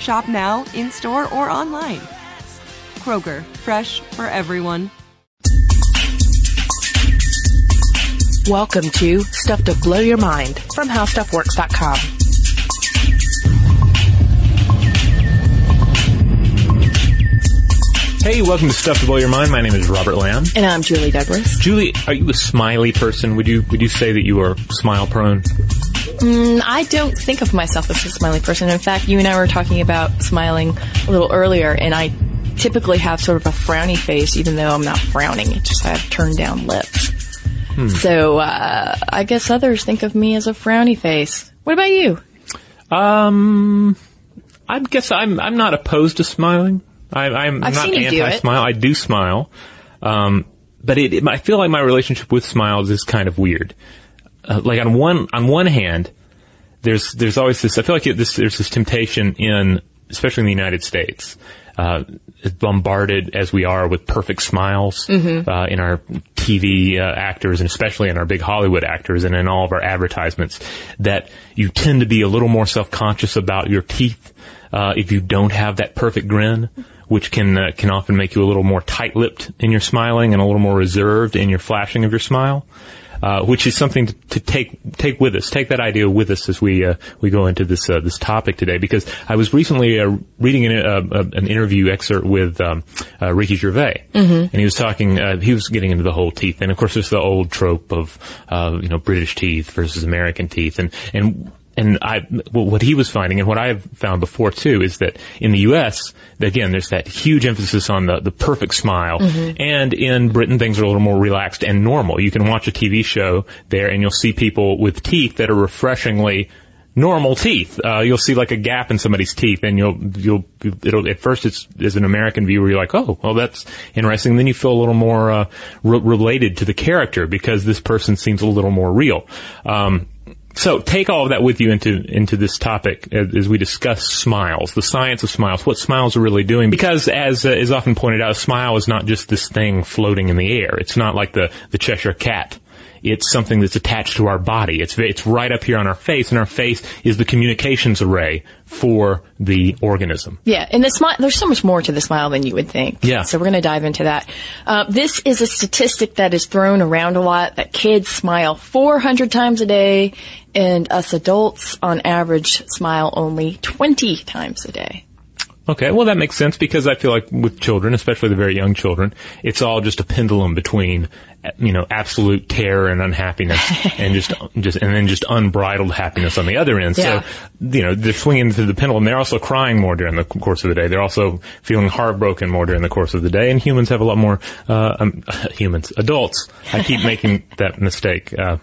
Shop now, in store, or online. Kroger, fresh for everyone. Welcome to Stuff to Blow Your Mind from HowStuffWorks.com. Hey, welcome to Stuff to Blow Your Mind. My name is Robert Lamb. And I'm Julie Douglas. Julie, are you a smiley person? Would you would you say that you are smile prone? Mm, I don't think of myself as a smiley person. In fact, you and I were talking about smiling a little earlier, and I typically have sort of a frowny face, even though I'm not frowning. It just I have turned down lips. Hmm. So uh, I guess others think of me as a frowny face. What about you? Um, I guess I'm I'm not opposed to smiling. I, I'm I've not seen you do it. anti-smile. I do smile, um, but it, it- I feel like my relationship with smiles is kind of weird. Uh, like on one on one hand, there's there's always this. I feel like it, this, there's this temptation in, especially in the United States, uh, bombarded as we are with perfect smiles Mm-hmm. uh, in our TV uh, actors and especially in our big Hollywood actors and in all of our advertisements, that you tend to be a little more self conscious about your teeth uh, if you don't have that perfect grin. Which can uh, can often make you a little more tight-lipped in your smiling and a little more reserved in your flashing of your smile uh, which is something to, to take take with us. Take that idea with us as we uh, we go into this uh, this topic today. Because I was recently uh, reading an, uh, uh, an interview excerpt with um, uh, Ricky Gervais, and he was talking. Uh, he was getting into the whole teeth, and of course, there's the old trope of uh, you know British teeth versus American teeth, and and and I, well, what he was finding, and what I've found before too, is that in the U.S., again, there's that huge emphasis on the, the perfect smile, and in Britain, things are a little more relaxed and normal. You can watch a TV show there, and you'll see people with teeth that are refreshingly normal teeth. Uh, you'll see like a gap in somebody's teeth, and you'll you'll it'll at first it's as an American viewer you're like, oh, well that's interesting. then you feel a little more uh, re- related to the character because this person seems a little more real. Um, so take all of that with you into into this topic as, as we discuss smiles, the science of smiles, what smiles are really doing. Because as uh, is often pointed out, a smile is not just this thing floating in the air. It's not like the the Cheshire cat. It's something that's attached to our body. It's it's right up here on our face, and our face is the communications array for the organism. Yeah, and the smile, there's so much more to the smile than you would think. Yeah. So we're going to dive into that. Uh, this is a statistic that is thrown around a lot that kids smile 400 times a day and us adults on average smile only 20 times a day. Okay, well that makes sense because I feel like with children, especially the very young children, it's all just a pendulum between you know, absolute terror and unhappiness, and just just and then just unbridled happiness on the other end. Yeah. So, you know, they're swinging to the pendulum. They're also crying more during the course of the day. They're also feeling heartbroken more during the course of the day. And humans have a lot more uh, um, humans, adults. I keep making that mistake. Uh,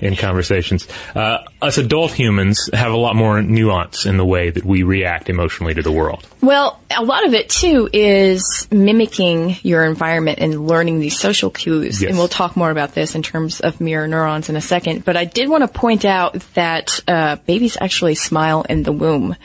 in conversations, uh, us adult humans have a lot more nuance in the way that we react emotionally to the world. Well, a lot of it too is mimicking your environment and learning these social cues. Yes. And we'll talk more about this in terms of mirror neurons in a second. But I did want to point out that uh, babies actually smile in the womb.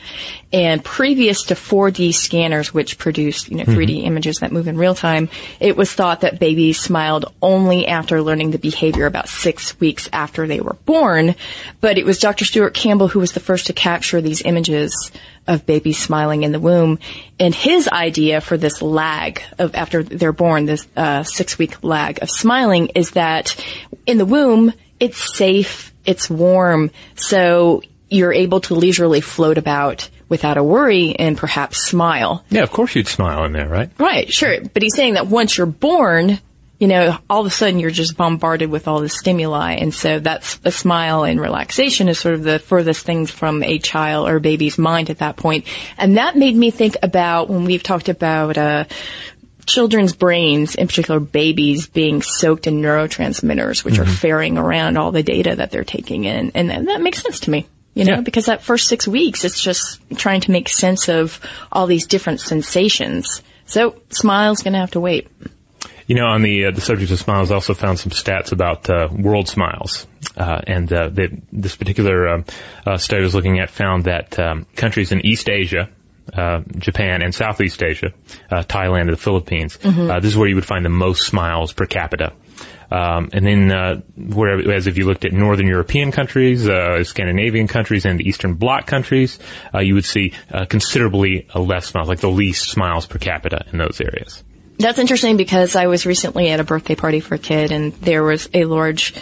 And previous to 4D scanners, which produced you know 3D images that move in real time, it was thought that babies smiled only after learning the behavior about six weeks after they were born. But it was Dr. Stuart Campbell who was the first to capture these images of babies smiling in the womb. And his idea for this lag of after they're born, this uh, six week lag of smiling is that in the womb, it's safe, it's warm, so you're able to leisurely float about without a worry and perhaps smile. Yeah, of course you'd smile in there, right? Right, sure. But he's saying that once you're born, you know, all of a sudden you're just bombarded with all this stimuli. And so that's a smile and relaxation is sort of the furthest thing from a child or a baby's mind at that point. And that made me think about when we've talked about, uh, children's brains, in particular babies, being soaked in neurotransmitters, which are ferrying around all the data that they're taking in. And that, that makes sense to me. You know, Yeah. because that first six weeks, it's just trying to make sense of all these different sensations. So, smile's gonna have to wait. You know, on the uh, the subject of smiles, I also found some stats about uh, world smiles, uh, and uh, that this particular um, uh, study I was looking at found that um, countries in East Asia. Uh, Japan and Southeast Asia, uh, Thailand and the Philippines. Uh, this is where you would find the most smiles per capita. Um, and then, uh, whereas if you looked at Northern European countries, uh, Scandinavian countries, and the Eastern Bloc countries, uh, you would see uh, considerably uh, less smiles, like the least smiles per capita in those areas. That's interesting because I was recently at a birthday party for a kid and there was a large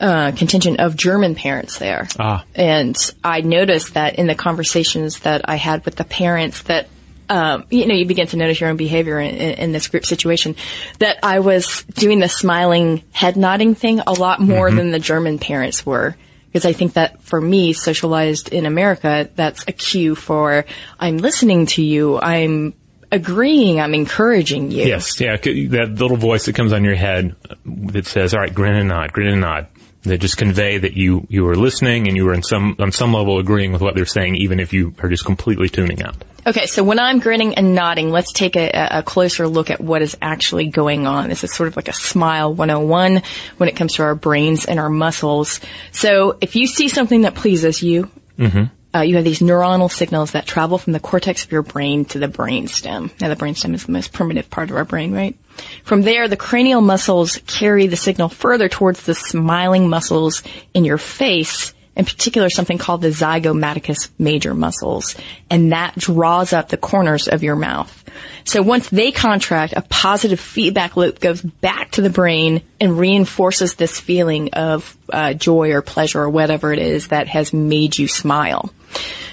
uh, contingent of German parents there. Ah. And I noticed that in the conversations that I had with the parents that um, you know, you begin to notice your own behavior in, in, in this group situation. That I was doing the smiling, head nodding thing a lot more than the German parents were. Because I think that for me, socialized in America, that's a cue for I'm listening to you, I'm agreeing, I'm encouraging you. Yes, yeah, that little voice that comes on your head uh, that says, "All right, grin and nod, grin and nod." That just convey that you you are listening and you are in some on some level agreeing with what they're saying, even if you are just completely tuning out. Okay, so when I'm grinning and nodding, let's take a, a closer look at what is actually going on. This is sort of like a smile 101 when it comes to our brains and our muscles. So if you see something that pleases you, mm-hmm. Uh, you have these neuronal signals that travel from the cortex of your brain to the brainstem. Now, the brainstem is the most primitive part of our brain, right? From there, the cranial muscles carry the signal further towards the smiling muscles in your face, in particular something called the zygomaticus major muscles, and that draws up the corners of your mouth. So once they contract, a positive feedback loop goes back to the brain and reinforces this feeling of uh, joy or pleasure or whatever it is that has made you smile.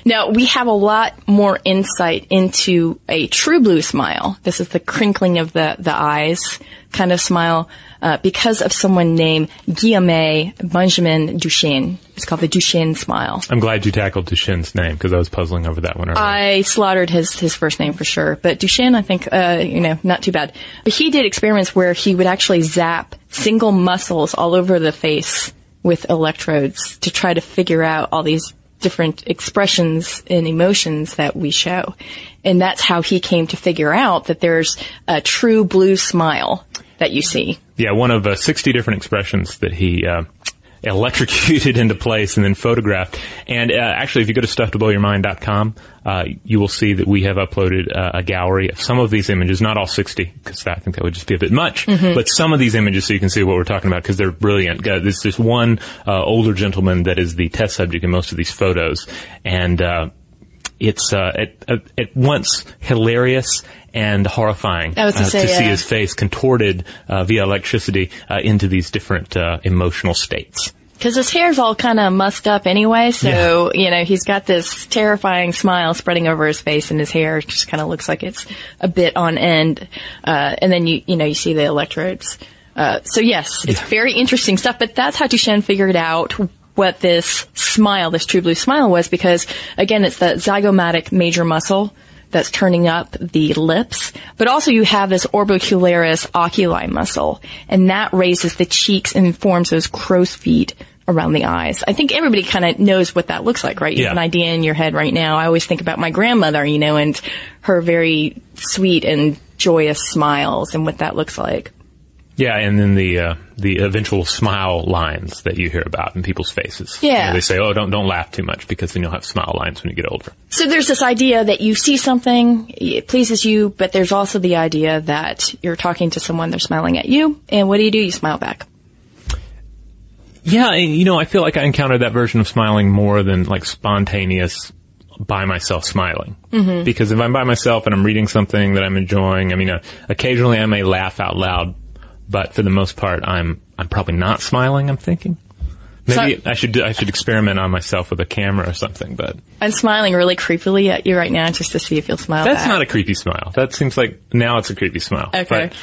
Now, we have a lot more insight into a true blue smile. This is the crinkling of the, the eyes kind of smile uh, because of someone named Guillaume Benjamin Duchenne. It's called the Duchenne smile. I'm glad you tackled Duchenne's name because I was puzzling over that one earlier. I slaughtered his his first name for sure, but Duchenne, I think, uh, you know, not too bad. But he did experiments where he would actually zap single muscles all over the face with electrodes to try to figure out all these different expressions and emotions that we show, and that's how he came to figure out that there's a true blue smile that you see. yeah, one of uh, 60 different expressions that he uh, electrocuted into place and then photographed. And uh, actually, if you go to stufftoblowyourmind.com, uh, you will see that we have uploaded uh, a gallery of some of these images, not all 60, because I think that would just be a bit much, but some of these images so you can see what we're talking about because they're brilliant. There's this one uh, older gentleman that is the test subject in most of these photos. And uh, it's uh, at, at once hilarious and horrifying uh, say, to see his face contorted uh, via electricity uh, into these different uh, emotional states. Because his hair's all kind of mussed up anyway, so, you know, he's got this terrifying smile spreading over his face and his hair just kind of looks like it's a bit on end. Uh, and then you, you know, you see the electrodes, Uh, so yes, it's very interesting stuff, but that's how Duchenne figured out what this smile, this true blue smile was because again, it's the zygomatic major muscle that's turning up the lips, but also you have this orbicularis oculi muscle and that raises the cheeks and forms those crow's feet around the eyes. I think everybody kind of knows what that looks like, right? You Yeah. have an idea in your head right now. I always think about my grandmother, you know, and her very sweet and joyous smiles and what that looks like. Yeah, and then the uh, the eventual smile lines that you hear about in people's faces. Yeah. You know, they say, "Oh, don't don't laugh too much because then you'll have smile lines when you get older." So there's this idea that you see something, it pleases you, but there's also the idea that you're talking to someone, they're smiling at you, and what do you do? You smile back. Yeah, and, you know, I feel like I encountered that version of smiling more than like spontaneous by myself smiling. Mm-hmm. Because if I'm by myself and I'm reading something that I'm enjoying, I mean, uh, occasionally I may laugh out loud, but for the most part, I'm I'm probably not smiling. I'm thinking. Maybe I should I should experiment on myself with a camera or something, but I'm smiling really creepily at you right now just to see if you'll smile that's back. not a creepy smile. That seems like now it's a creepy smile. Okay. But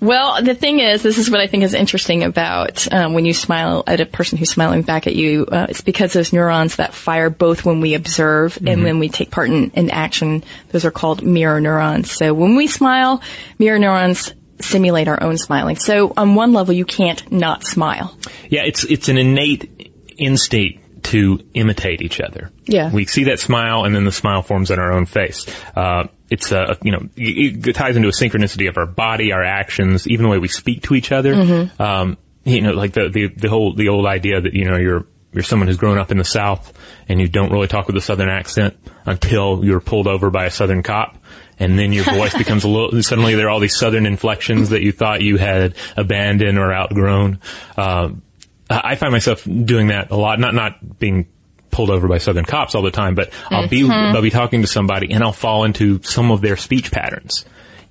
Well, the thing is, this is what I think is interesting about um, when you smile at a person who's smiling back at you. Uh, it's because those neurons that fire both when we observe and when we take part in, in action, those are called mirror neurons. So when we smile, mirror neurons simulate our own smiling. So on one level, you can't not smile. Yeah, it's it's an innate instinct to imitate each other. Yeah. we see that smile, and then the smile forms on our own face. Uh, it's a you know it, it ties into a synchronicity of our body, our actions, even the way we speak to each other. Mm-hmm. Um, you know, like the, the the whole the old idea that you know you're you're someone who's grown up in the South and you don't really talk with a Southern accent until you're pulled over by a Southern cop. And then your voice becomes a little, suddenly there are all these Southern inflections that you thought you had abandoned or outgrown. Um, I find myself doing that a lot, not, not being pulled over by Southern cops all the time, but I'll be, I'll be talking to somebody and I'll fall into some of their speech patterns.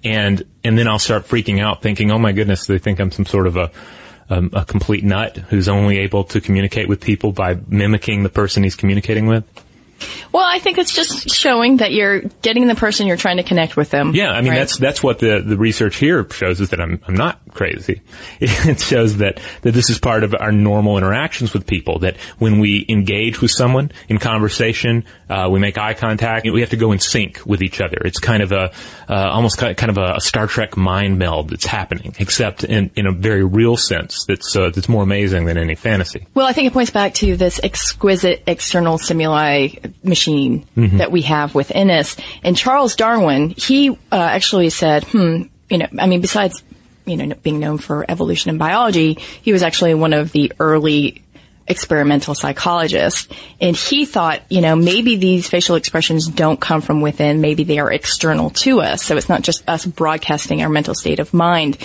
And, and then I'll start freaking out thinking, oh my goodness, they think I'm some sort of a, um, a complete nut who's only able to communicate with people by mimicking the person he's communicating with. Well, I think it's just showing that you're getting the person you're trying to connect with them. Yeah, I mean right? that's that's what the the research here shows is that I'm I'm not crazy. It shows that that this is part of our normal interactions with people. That when we engage with someone in conversation, uh, we make eye contact. We have to go in sync with each other. It's kind of a uh, almost kind of a, Star Trek mind meld that's happening, except in in a very real sense. That's uh, that's more amazing than any fantasy. Well, I think it points back to this exquisite external stimuli machine that we have within us. And Charles Darwin, he uh, actually said, hmm, you know, I mean, besides, you know, being known for evolution and biology, he was actually one of the early experimental psychologists. And he thought, you know, maybe these facial expressions don't come from within, maybe they are external to us. So it's not just us broadcasting our mental state of mind.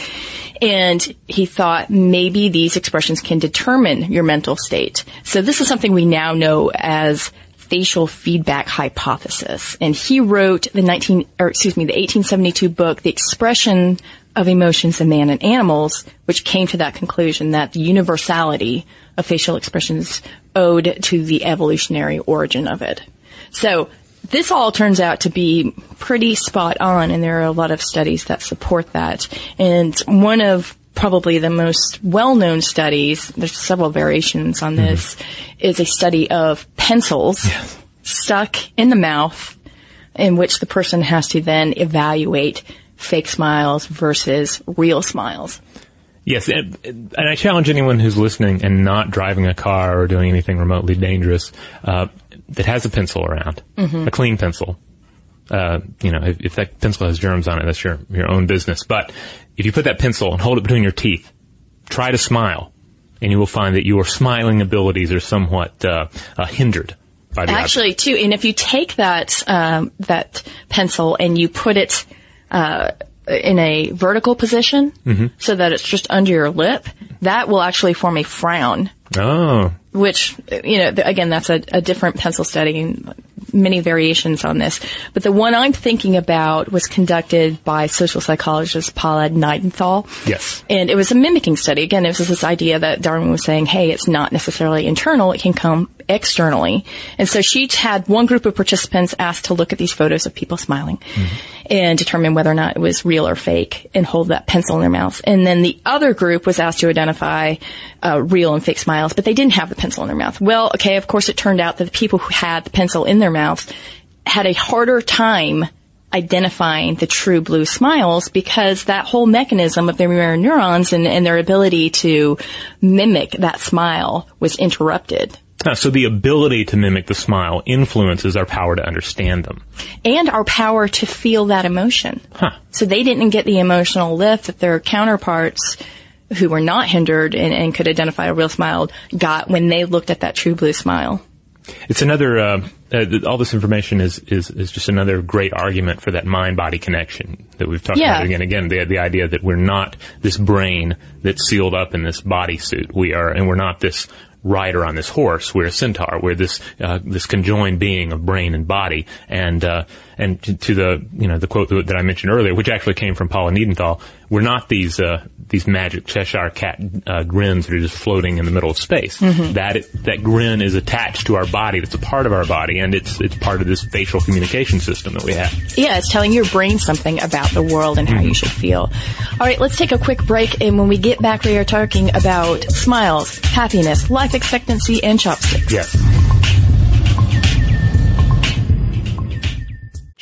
And he thought maybe these expressions can determine your mental state. So this is something we now know as facial feedback hypothesis. And he wrote the 19, or excuse me, the 1872 book, The Expression of Emotions in Man and Animals, which came to that conclusion that the universality of facial expressions owed to the evolutionary origin of it. So this all turns out to be pretty spot on, and there are a lot of studies that support that. And one of probably the most well-known studies, there's several variations on this, mm-hmm. is a study of pencils stuck in the mouth in which the person has to then evaluate fake smiles versus real smiles. Yes, and, and I challenge anyone who's listening and not driving a car or doing anything remotely dangerous uh, that has a pencil around, a clean pencil. Uh, you know, if, if that pencil has germs on it, that's your your own business. But if you put that pencil and hold it between your teeth, try to smile, and you will find that your smiling abilities are somewhat uh, uh, hindered by the Actually, too, and if you take that um, that pencil and you put it uh, in a vertical position, so that it's just under your lip, that will actually form a frown. Oh, Which you know, th- again, that's a, a different pencil study and many variations on this. But the one I'm thinking about was conducted by social psychologist Paula Niedenthal. yes. And it was a mimicking study. Again, it was this idea that Darwin was saying, hey, it's not necessarily internal, it can come externally. And so she had one group of participants asked to look at these photos of people smiling. and determine whether or not it was real or fake and hold that pencil in their mouth. And then the other group was asked to identify uh, real and fake smiles, but they didn't have the pencil in their mouth. Well, okay, of course it turned out that the people who had the pencil in their mouth had a harder time identifying the true blue smiles because that whole mechanism of their mirror neurons and, and their ability to mimic that smile was interrupted. Uh, so the ability to mimic the smile influences our power to understand them. And our power to feel that emotion. Huh. So they didn't get the emotional lift that their counterparts who were not hindered and, and could identify a real smile got when they looked at that true blue smile. It's another. Uh, uh, all this information is, is is just another great argument for that mind body connection that we've talked Yeah. about again and again. The the idea that we're not this brain that's sealed up in this bodysuit. We are, and we're not this rider on this horse. We're a centaur. We're this uh, this conjoined being of brain and body. And uh, and to, to the you know the quote that I mentioned earlier, which actually came from Paula Niedenthal. We're not these uh, these magic Cheshire cat uh, grins that are just floating in the middle of space. That that grin is attached to our body. It's a part of our body, and it's it's part of this facial communication system that we have. Yeah, it's telling your brain something about the world and how you should feel. All right, let's take a quick break, and when we get back, we are talking about smiles, happiness, life expectancy, and chopsticks. Yes.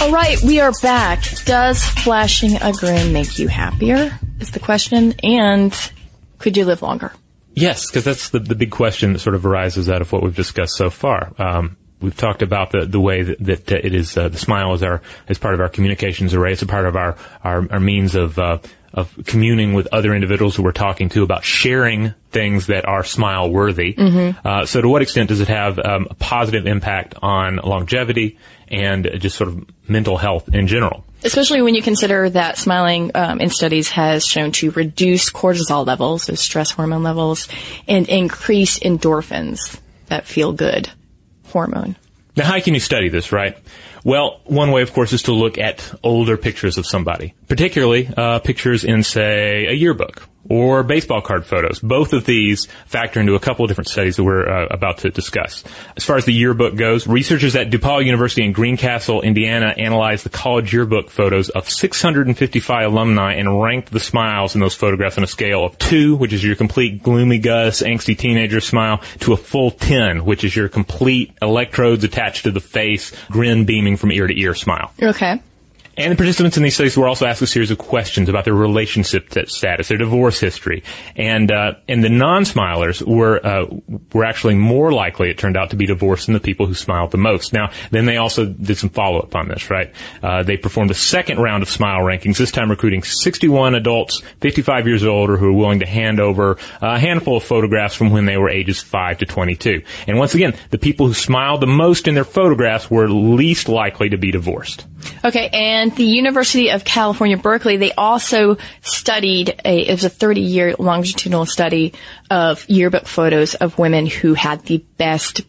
All right, we are back. Does flashing a grin make you happier? Is the question. And could you live longer? Yes, because that's the, the big question that sort of arises out of what we've discussed so far. Um, we've talked about the, the way that, that it is, uh, the smile is our, is part of our communications array. It's a part of our, our, our means of, uh, of communing with other individuals who we're talking to about sharing things that are smile worthy. Mm-hmm. Uh, so to what extent does it have um, a positive impact on longevity and just sort of mental health in general? Especially when you consider that smiling um, in studies has shown to reduce cortisol levels, those stress hormone levels, and increase endorphins, that feel good hormone. Now, how can you study this, right? Well, one way, of course, is to look at older pictures of somebody, particularly uh, pictures in, say, a yearbook or baseball card photos. Both of these factor into a couple of different studies that we're uh, about to discuss. As far as the yearbook goes, researchers at DePauw University in Greencastle, Indiana, analyzed the college yearbook photos of 655 alumni and ranked the smiles in those photographs on a scale of two, which is your complete gloomy Gus, angsty teenager smile, to a full 10, which is your complete electrodes attached to the face, grin beaming from ear to ear smile. Okay. And the participants in these studies were also asked a series of questions about their relationship status, their divorce history, and uh, and the non-smilers were uh, were actually more likely, it turned out, to be divorced than the people who smiled the most. Now, then they also did some follow-up on this, right? Uh, they performed a second round of smile rankings, this time recruiting 61 adults, 55 years or older, who were willing to hand over a handful of photographs from when they were ages 5 to 22. And once again, the people who smiled the most in their photographs were least likely to be divorced. Okay, and the University of California, Berkeley, they also studied a, it was a 30 year longitudinal study of yearbook photos of women who had the best,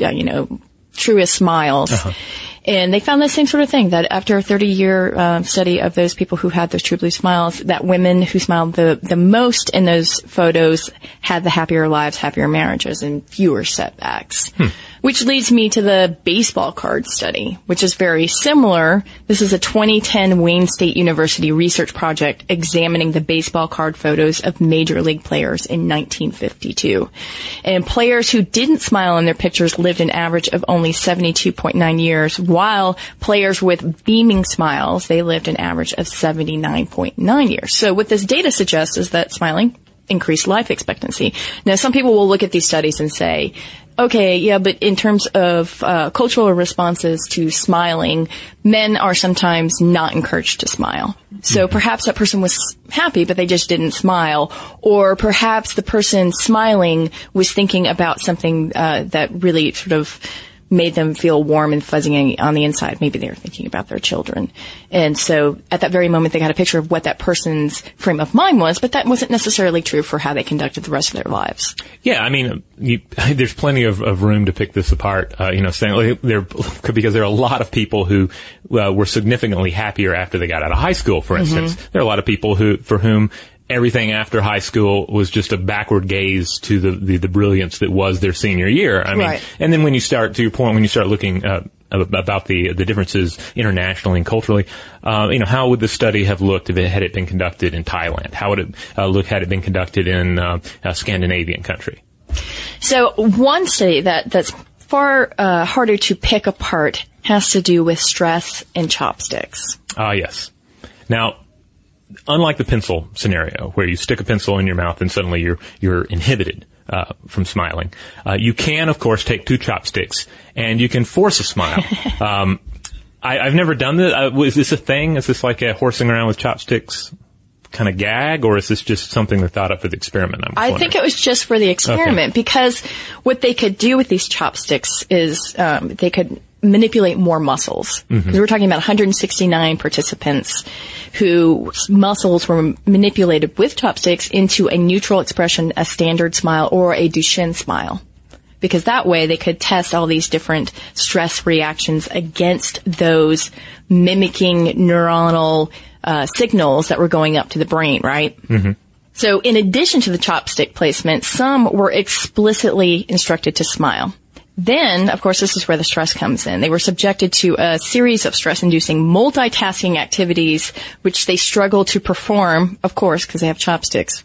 uh, you know, truest smiles. Uh-huh. And they found the same sort of thing that after a 30 year um, study of those people who had those true blue smiles, that women who smiled the, the most in those photos had the happier lives, happier marriages, and fewer setbacks. Which leads me to the baseball card study, which is very similar. This is a 2010 Wayne State University research project examining the baseball card photos of major league players in 1952. And players who didn't smile in their pictures lived an average of only 72.9 years, while players with beaming smiles, they lived an average of 79.9 years. So what this data suggests is that smiling increased life expectancy. Now, some people will look at these studies and say, okay, yeah, but in terms of uh, cultural responses to smiling, men are sometimes not encouraged to smile. So perhaps that person was happy, but they just didn't smile. Or perhaps the person smiling was thinking about something uh, that really sort of made them feel warm and fuzzy on the inside. Maybe they were thinking about their children. And so at that very moment, they got a picture of what that person's frame of mind was, but that wasn't necessarily true for how they conducted the rest of their lives. Yeah, I mean, you, there's plenty of, of room to pick this apart. Uh, you know, saying like, there because there are a lot of people who uh, were significantly happier after they got out of high school. For instance, there are a lot of people who for whom everything after high school was just a backward gaze to the, the, the brilliance that was their senior year. I mean, Right. and then when you start, to your point, when you start looking, uh, about the the differences internationally and culturally, uh, you know, how would the study have looked if it had it been conducted in Thailand? How would it uh, look had it been conducted in uh, a Scandinavian country? So one study that that's far uh, harder to pick apart has to do with stress and chopsticks. Ah, yes. Now, unlike the pencil scenario, where you stick a pencil in your mouth and suddenly you're you're inhibited uh, from smiling, uh, you can, of course, take two chopsticks and you can force a smile. um, I, I've never done this. Uh, is this a thing? Is this like a horsing around with chopsticks kind of gag, or is this just something they thought up for the experiment? I'm I think it was just for the experiment because what they could do with these chopsticks is um, they could manipulate more muscles. Because we're talking about 169 participants whose muscles were manipulated with chopsticks into a neutral expression, a standard smile, or a Duchenne smile. Because that way they could test all these different stress reactions against those mimicking neuronal uh, signals that were going up to the brain, right? So in addition to the chopstick placement, some were explicitly instructed to smile. Then, of course, this is where the stress comes in. They were subjected to a series of stress-inducing multitasking activities, which they struggle to perform, of course, because they have chopsticks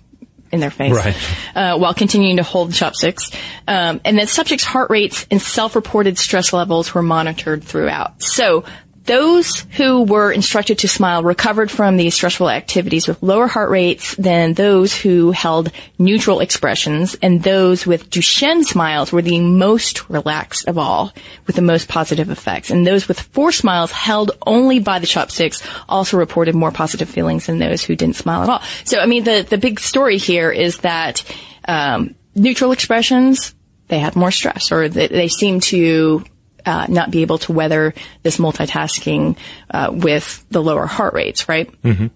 in their face, Right. uh, while continuing to hold chopsticks. Um, and then subjects' heart rates and self-reported stress levels were monitored throughout. So those who were instructed to smile recovered from these stressful activities with lower heart rates than those who held neutral expressions, and those with Duchenne smiles were the most relaxed of all, with the most positive effects. And those with forced smiles held only by the chopsticks also reported more positive feelings than those who didn't smile at all. So, I mean, the, the big story here is that um, neutral expressions, they had more stress, or they, they seem to uh, not be able to weather this multitasking uh, with the lower heart rates, right? Mm-hmm.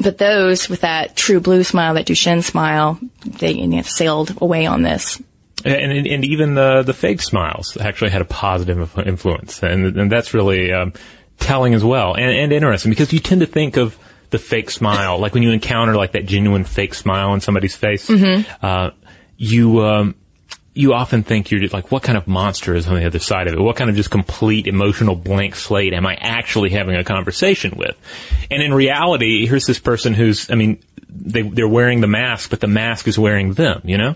But those with that true blue smile, that Duchenne smile, they you know, sailed away on this. And, and even the the fake smiles actually had a positive influence, and and that's really um, telling as well, and, and interesting because you tend to think of the fake smile, like when you encounter like that genuine fake smile on somebody's face, Mm-hmm. uh, you um, you often think you're just like, what kind of monster is on the other side of it? What kind of just complete emotional blank slate am I actually having a conversation with? And in reality, here's this person who's, I mean, they, they're wearing the mask, but the mask is wearing them, you know?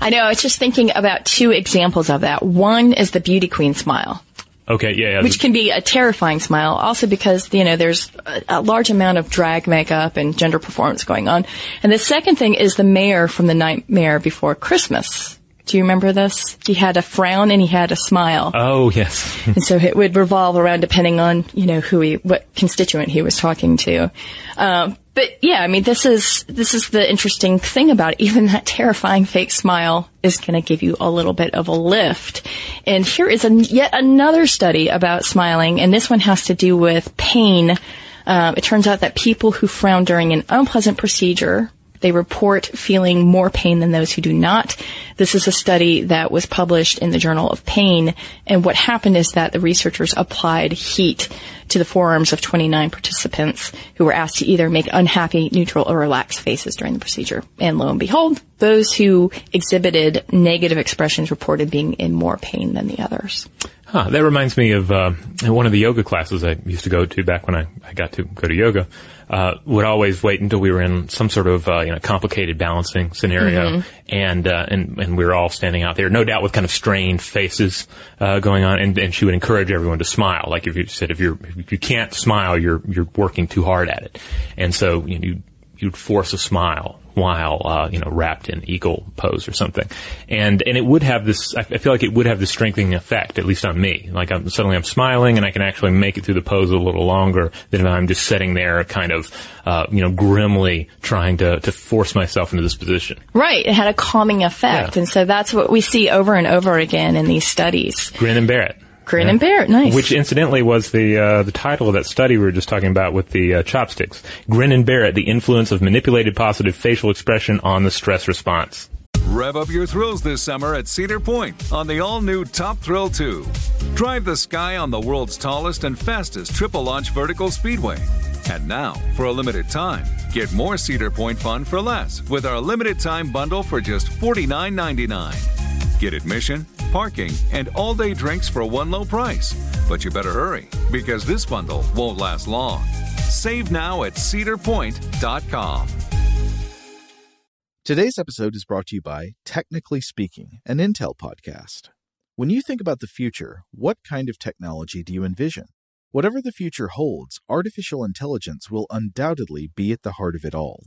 I know. I was just thinking about two examples of that. One is the beauty queen smile. Okay, yeah, yeah. Which can be a terrifying smile, also because, you know, there's a, a, large amount of drag makeup and gender performance going on. And the second thing is the mayor from the Nightmare Before Christmas. Do you remember this? He had a frown and he had a smile. Oh, yes. and so it would revolve around depending on, you know, who he, what constituent he was talking to. Um, but yeah, I mean, this is, this is the interesting thing about it. Even that terrifying fake smile is going to give you a little bit of a lift. And here is a, yet another study about smiling, and this one has to do with pain. Um, it turns out that people who frown during an unpleasant procedure, they report feeling more pain than those who do not. This is a study that was published in the Journal of Pain. And what happened is that the researchers applied heat to the forearms of 29 participants who were asked to either make unhappy, neutral, or relaxed faces during the procedure. And lo and behold, those who exhibited negative expressions reported being in more pain than the others. Huh, that reminds me of uh, one of the yoga classes I used to go to back when I, I got to go to yoga. Uh, would always wait until we were in some sort of uh, you know complicated balancing scenario, Mm-hmm. and uh, and and we were all standing out there, no doubt with kind of strained faces uh, going on, and, and she would encourage everyone to smile. Like if you said if you're if you can't smile, you're you're working too hard at it, and so you know, you you'd force a smile while uh, you know wrapped in eagle pose or something, and and it would have this. I feel like it would have this strengthening effect, at least on me. Like I'm suddenly I'm smiling and I can actually make it through the pose a little longer than if I'm just sitting there, kind of uh, you know grimly trying to to force myself into this position. Right. It had a calming effect, Yeah. and so that's what we see over and over again in these studies. Grin and bear it. Grin and bear it. Nice. Which incidentally was the uh, the title of that study we were just talking about with the uh, chopsticks. Grin and bear it: the influence of manipulated positive facial expression on the stress response. Rev up your thrills this summer at Cedar Point on the all new Top Thrill 2. Drive the sky on the world's tallest and fastest triple launch vertical speedway. And now, for a limited time, get more Cedar Point fun for less with our limited time bundle for just $49.99. Get admission, parking, and all day drinks for one low price. But you better hurry because this bundle won't last long. Save now at cedarpoint.com. Today's episode is brought to you by Technically Speaking, an Intel podcast. When you think about the future, what kind of technology do you envision? Whatever the future holds, artificial intelligence will undoubtedly be at the heart of it all.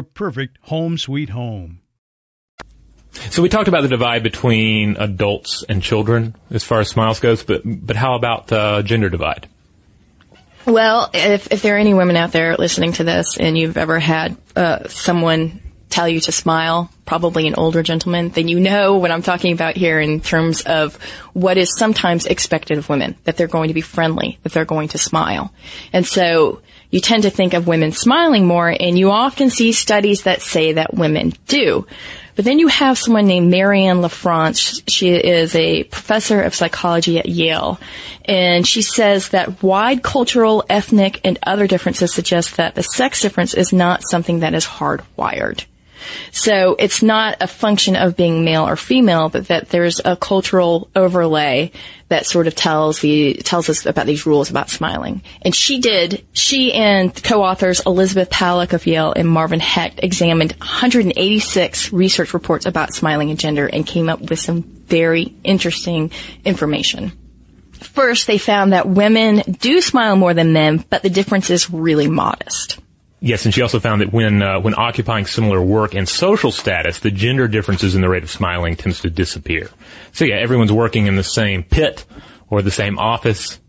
perfect home sweet home. So we talked about the divide between adults and children as far as smiles goes, but but how about uh, gender divide? Well, if, if there are any women out there listening to this and you've ever had uh, someone tell you to smile, probably an older gentleman, then you know what I'm talking about here in terms of what is sometimes expected of women, that they're going to be friendly, that they're going to smile. And so you tend to think of women smiling more, and you often see studies that say that women do. But then you have someone named Marianne LaFrance. She is a professor of psychology at Yale. And she says that wide cultural, ethnic, and other differences suggest that the sex difference is not something that is hardwired. So it's not a function of being male or female, but that there's a cultural overlay that sort of tells the tells us about these rules about smiling. And she did. She and co-authors Elizabeth Paluck of Yale and Marvin Hecht examined 186 research reports about smiling and gender and came up with some very interesting information. First, they found that women do smile more than men, but the difference is really modest. Yes, and she also found that when uh, when occupying similar work and social status, the gender differences in the rate of smiling tends to disappear. So yeah, everyone's working in the same pit or the same office,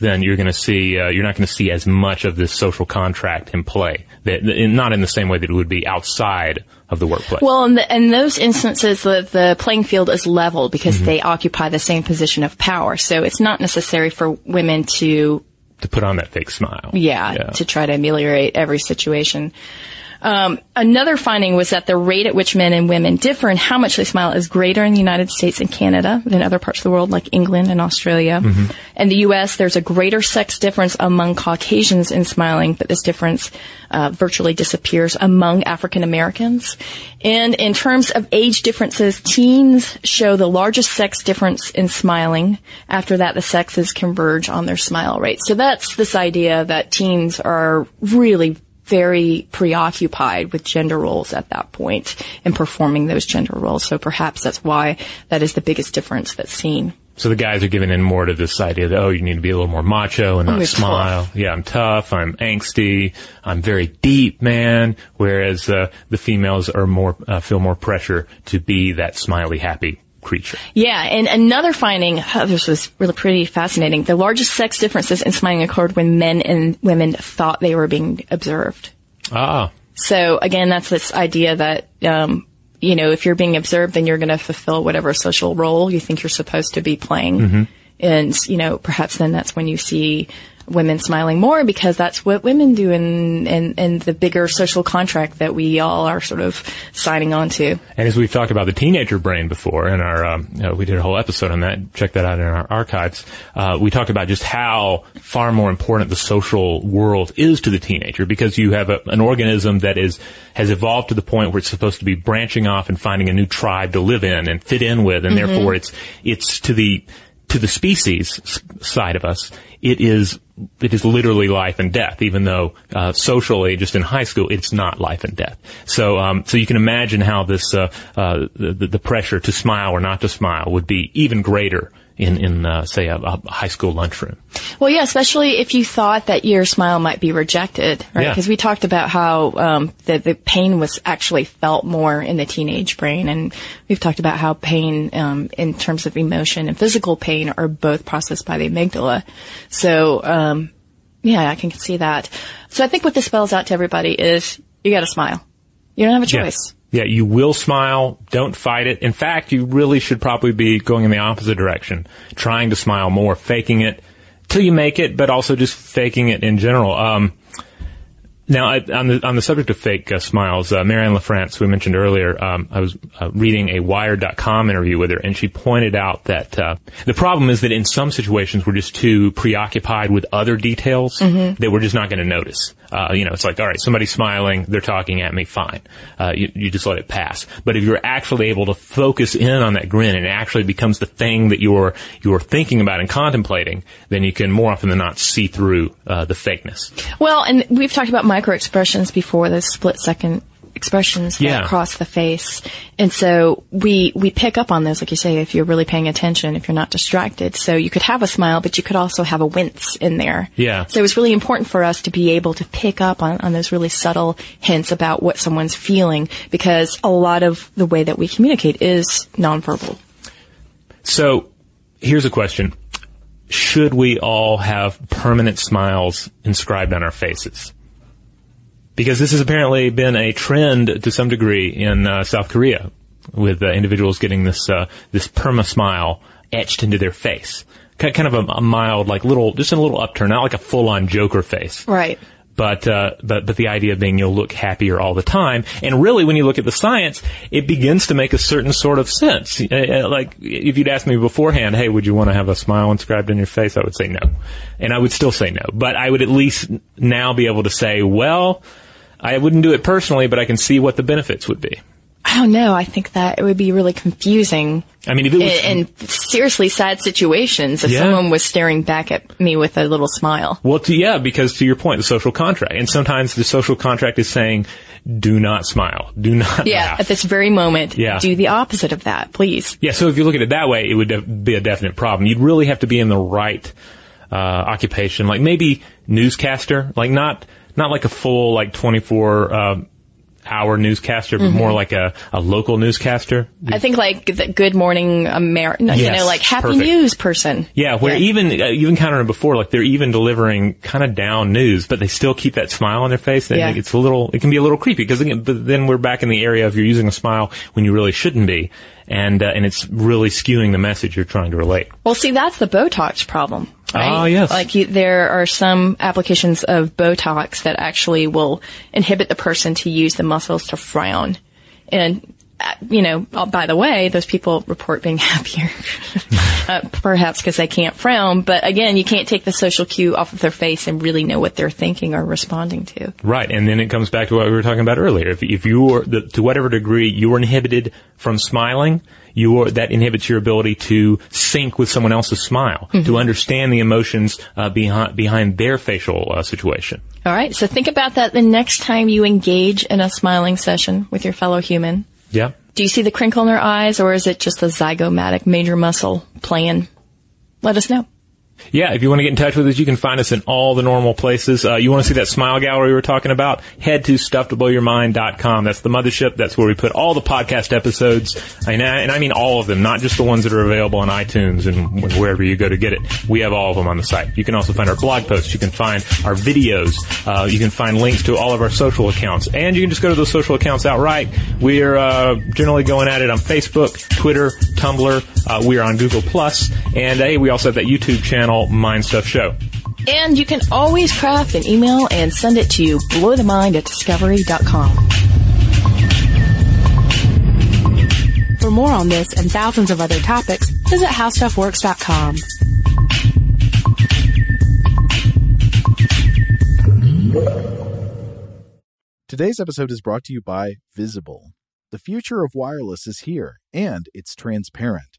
then you're going to see uh, you're not going to see as much of this social contract in play. That not in the same way that it would be outside of the workplace. Well, in, the, in those instances, the, the, playing field is level because mm-hmm. they occupy the same position of power. So it's not necessary for women to to put on that fake smile. Yeah, yeah. to try to ameliorate every situation. Um, another finding was that the rate at which men and women differ in how much they smile is greater in the United States and Canada than other parts of the world, like England and Australia. Mm-hmm. In the U.S., there's a greater sex difference among Caucasians in smiling, but this difference uh, virtually disappears among African Americans. And in terms of age differences, teens show the largest sex difference in smiling. After that, the sexes converge on their smile rate. So that's this idea that teens are really very preoccupied with gender roles at that point and performing those gender roles. So perhaps that's why that is the biggest difference that's seen. So the guys are giving in more to this idea that, oh, you need to be a little more macho and not smile. Tough. Yeah, I'm tough. I'm angsty. I'm very deep, man. Whereas, uh, the females are more, uh, feel more pressure to be that smiley, happy creature. Yeah, and another finding, oh, this was really pretty fascinating. The largest sex differences in smiling occurred when men and women thought they were being observed. Ah. So again, that's this idea that, um, you know, if you're being observed, then you're going to fulfill whatever social role you think you're supposed to be playing. Mm-hmm. And, you know, perhaps then that's when you see women smiling more because that's what women do in, in, in, the bigger social contract that we all are sort of signing on to. And as we've talked about the teenager brain before in our, um, you know, we did a whole episode on that. Check that out in our archives. Uh, we talked about just how far more important the social world is to the teenager because you have a, an organism that is, has evolved to the point where it's supposed to be branching off and finding a new tribe to live in and fit in with. And mm-hmm. therefore it's, it's to the, to the species side of us, it is it is literally life and death. Even though uh, socially, just in high school, it's not life and death. So, um, so you can imagine how this uh, uh, the, the pressure to smile or not to smile would be even greater in, in uh, say, a, a, high school lunchroom. Well, yeah, especially if you thought that your smile might be rejected, right? Because yeah. we talked about how um, the, the pain was actually felt more in the teenage brain, and we've talked about how pain, um, in terms of emotion and physical pain, are both processed by the amygdala. So, um, yeah, I can see that. So I think what this spells out to everybody is you got to smile. You don't have a choice. Yeah. Yeah, you will smile. Don't fight it. In fact, you really should probably be going in the opposite direction, trying to smile more, faking it till you make it, but also just faking it in general. Um, now, I, on the on the subject of fake uh, smiles, uh, Marianne LaFrance, we mentioned earlier, um, I was uh, reading a Wired.com interview with her, and she pointed out that uh, the problem is that in some situations we're just too preoccupied with other details Mm-hmm. that we're just not going to notice. Uh, you know, it's like, all right, somebody's smiling, they're talking at me, fine. Uh, you, you just let it pass. But if you're actually able to focus in on that grin and it actually becomes the thing that you're you're thinking about and contemplating, then you can more often than not see through uh, the fakeness. Well, and we've talked about micro expressions before, those split second expressions that Yeah. cross the face. And so we, we pick up on those, like you say, if you're really paying attention, if you're not distracted. So you could have a smile, but you could also have a wince in there. Yeah. So it's really important for us to be able to pick up on, on those really subtle hints about what someone's feeling because a lot of the way that we communicate is nonverbal. So here's a question. Should we all have permanent smiles inscribed on our faces? Because this has apparently been a trend to some degree in uh, South Korea with uh, individuals getting this uh, this perma smile etched into their face. Ki- Kind of a, a mild, like little, just a little upturn, not like a full on Joker face Right. but uh, but but the idea being you'll look happier all the time. And really, when you look at the science, it begins to make a certain sort of sense. Uh, uh, like if you'd asked me beforehand, "Hey, would you want to have a smile inscribed in your face?" I would say no, and I would still say no. But I would at least now be able to say, "Well, I wouldn't do it personally, but I can see what the benefits would be." I don't know. I think that it would be really confusing I mean, if it was in, in seriously sad situations if Yeah. someone was staring back at me with a little smile. Well, to, yeah, because to your point, the social contract, and sometimes the social contract is saying, "Do not smile, do not Yeah, laugh." at this very moment, Yeah. do the opposite of that, please. Yeah, so if you look at it that way, it would def- be a definite problem. You'd really have to be in the right uh, occupation, like maybe newscaster, like not not like a full like twenty four uh, hour newscaster, but more like a, a local newscaster. I think like the Good Morning America, you know, like happy perfect. news person. Yeah, where even uh, you've encountered them before, like they're even delivering kind of down news, but they still keep that smile on their face. And Yeah. it's a little, it can be a little creepy because but then we're back in the area of you're using a smile when you really shouldn't be, and uh, and it's really skewing the message you're trying to relate. Well, see, that's the Botox problem. Right? Ah, yes. Like you, there are some applications of Botox that actually will inhibit the person to use the muscles to frown. And, uh, you know, oh, by the way, those people report being happier. uh, perhaps because they can't frown. But again, you can't take the social cue off of their face and really know what they're thinking or responding to. Right, and then it comes back to what we were talking about earlier. If, if you are, the, to whatever degree you are inhibited from smiling, you are, that inhibits your ability to sync with someone else's smile, to understand the emotions uh, behind behind their facial uh, situation. All right. So think about that the next time you engage in a smiling session with your fellow human. Yeah. Do you see the crinkle in their eyes or is it just the zygomatic major muscle playing? Let us know. Yeah, if you want to get in touch with us, you can find us in all the normal places. Uh, you want to see that smile gallery we were talking about? Head to stufftoblowyourmind.com. That's the mothership. That's where we put all the podcast episodes. And I, and I mean all of them, not just the ones that are available on iTunes and wherever you go to get it. We have all of them on the site. You can also find our blog posts. You can find our videos. Uh, you can find links to all of our social accounts. And you can just go to those social accounts outright. We're uh, generally going at it on Facebook, Twitter, Tumblr. Uh, we are on Google Plus, And hey, we also have that YouTube channel, Mind Stuff Show. And you can always craft an email and send it to blowthemind at discovery.com. For more on this and thousands of other topics, visit howstuffworks.com. Today's episode is brought to you by Visible. The future of wireless is here, and it's transparent.